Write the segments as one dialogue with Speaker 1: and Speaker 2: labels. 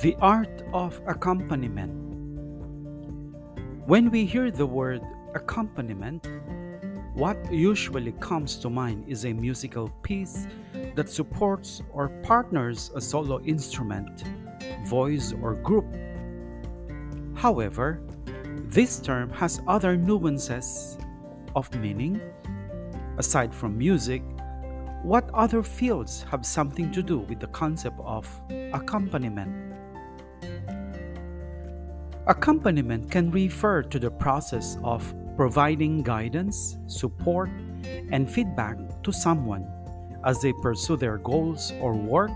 Speaker 1: The art of accompaniment. When we hear the word accompaniment, what usually comes to mind is a musical piece that supports or partners a solo instrument, voice, or group. However, this term has other nuances of meaning. Aside from music, what other fields have something to do with the concept of accompaniment? Accompaniment can refer to the process of providing guidance, support, and feedback to someone as they pursue their goals or work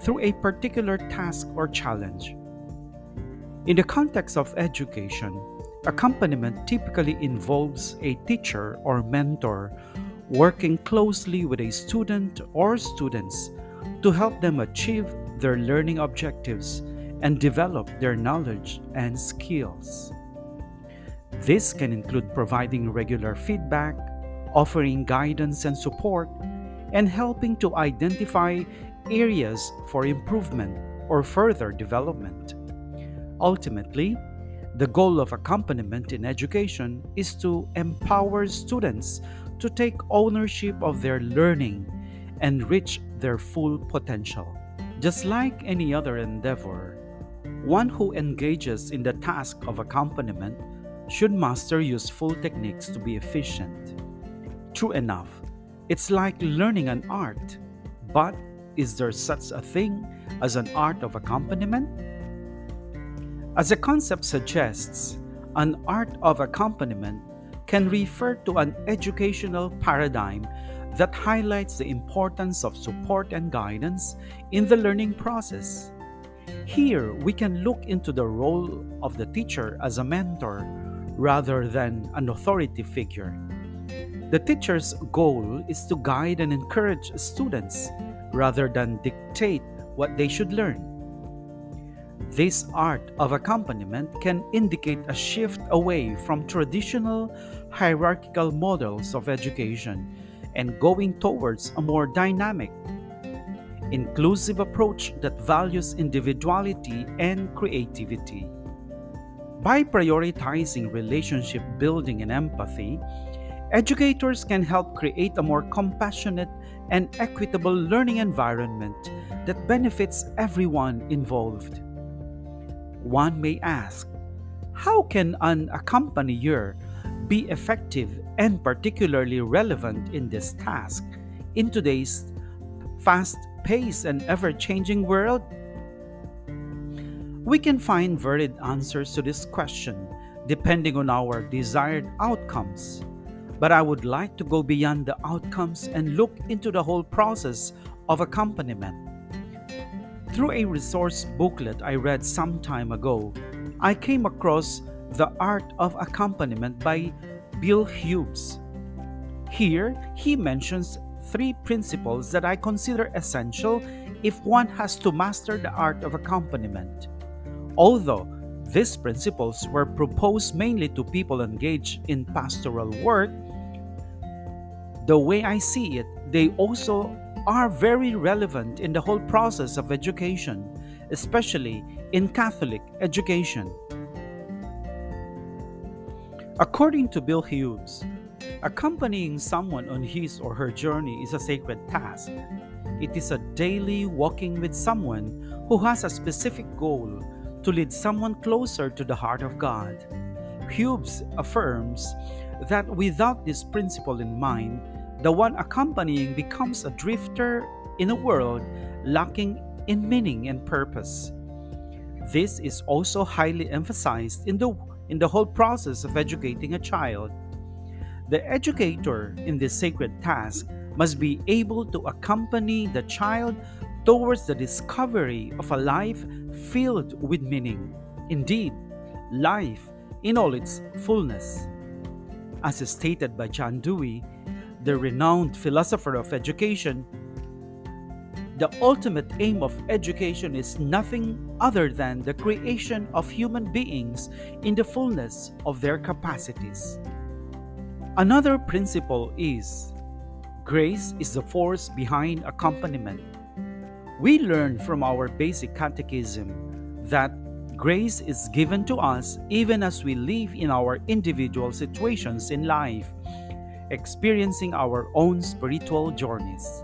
Speaker 1: through a particular task or challenge. In the context of education, accompaniment typically involves a teacher or mentor working closely with a student or students to help them achieve their learning objectives and develop their knowledge and skills. This can include providing regular feedback, offering guidance and support, and helping to identify areas for improvement or further development. Ultimately, the goal of accompaniment in education is to empower students to take ownership of their learning and reach their full potential. Just like any other endeavor, one who engages in the task of accompaniment should master useful techniques to be efficient. True enough, it's like learning an art, but is there such a thing as an art of accompaniment? As the concept suggests, an art of accompaniment can refer to an educational paradigm that highlights the importance of support and guidance in the learning process. Here, we can look into the role of the teacher as a mentor rather than an authority figure. The teacher's goal is to guide and encourage students rather than dictate what they should learn. This art of accompaniment can indicate a shift away from traditional hierarchical models of education and going towards a more dynamic, inclusive approach that values individuality and creativity. By prioritizing relationship building and empathy, educators can help create a more compassionate and equitable learning environment that benefits everyone involved. One may ask, how can an accompanier be effective and particularly relevant in this task in today's fast paced and ever changing world? We can find varied answers to this question depending on our desired outcomes. But I would like to go beyond the outcomes and look into the whole process of accompaniment. Through a resource booklet I read some time ago, I came across The Art of Accompaniment by Bill Hughes. Here, he mentions three principles that I consider essential if one has to master the art of accompaniment. Although these principles were proposed mainly to people engaged in pastoral work, the way I see it, they also are very relevant in the whole process of education, especially in Catholic education. According to Bill Hughes, accompanying someone on his or her journey is a sacred task. It is a daily walking with someone who has a specific goal to lead someone closer to the heart of God. Hughes affirms that without this principle in mind, the one accompanying becomes a drifter in a world lacking in meaning and purpose. This is also highly emphasized in the, in the whole process of educating a child. The educator in this sacred task must be able to accompany the child towards the discovery of a life filled with meaning. Indeed, life in all its fullness. As stated by John Dewey, the renowned philosopher of education, the ultimate aim of education is nothing other than the creation of human beings in the fullness of their capacities. Another principle is grace is the force behind accompaniment. We learn from our basic catechism that grace is given to us even as we live in our individual situations in life, experiencing our own spiritual journeys.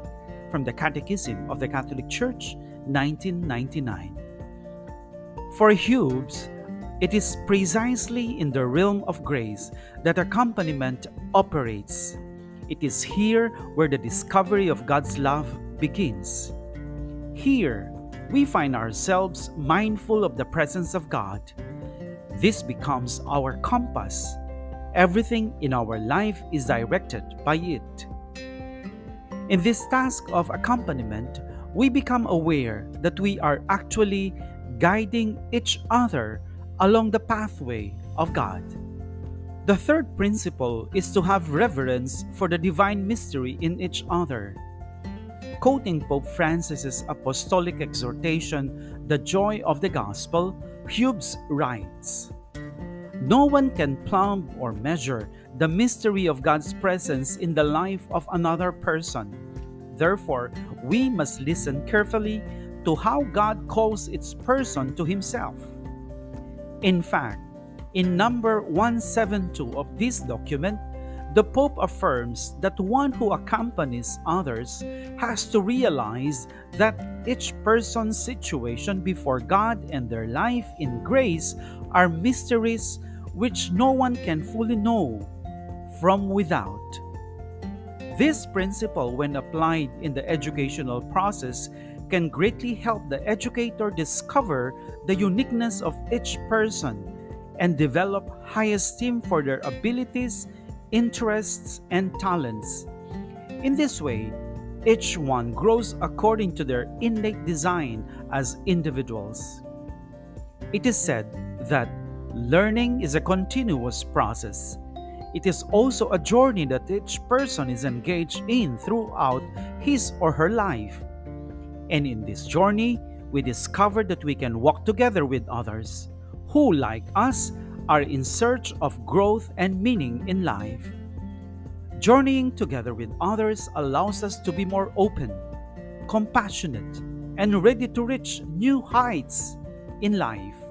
Speaker 1: From the Catechism of the Catholic Church, 1999. For Hughes, it is precisely in the realm of grace that accompaniment operates. It is here where the discovery of God's love begins. Here, we find ourselves mindful of the presence of God. This becomes our compass. Everything in our life is directed by it. In this task of accompaniment, we become aware that we are actually guiding each other along the pathway of God. The third principle is to have reverence for the divine mystery in each other. Quoting Pope Francis's apostolic exhortation, The Joy of the Gospel, Hughes writes No one can plumb or measure the mystery of God's presence in the life of another person. Therefore, we must listen carefully to how God calls its person to Himself. In fact, in number 172 of this document, the Pope affirms that one who accompanies others has to realize that each person's situation before God and their life in grace are mysteries which no one can fully know from without. This principle, when applied in the educational process, can greatly help the educator discover the uniqueness of each person and develop high esteem for their abilities, interests, and talents. In this way, each one grows according to their innate design as individuals. It is said that learning is a continuous process. It is also a journey that each person is engaged in throughout his or her life. And in this journey, we discover that we can walk together with others who, like us, are in search of growth and meaning in life. Journeying together with others allows us to be more open, compassionate, and ready to reach new heights in life.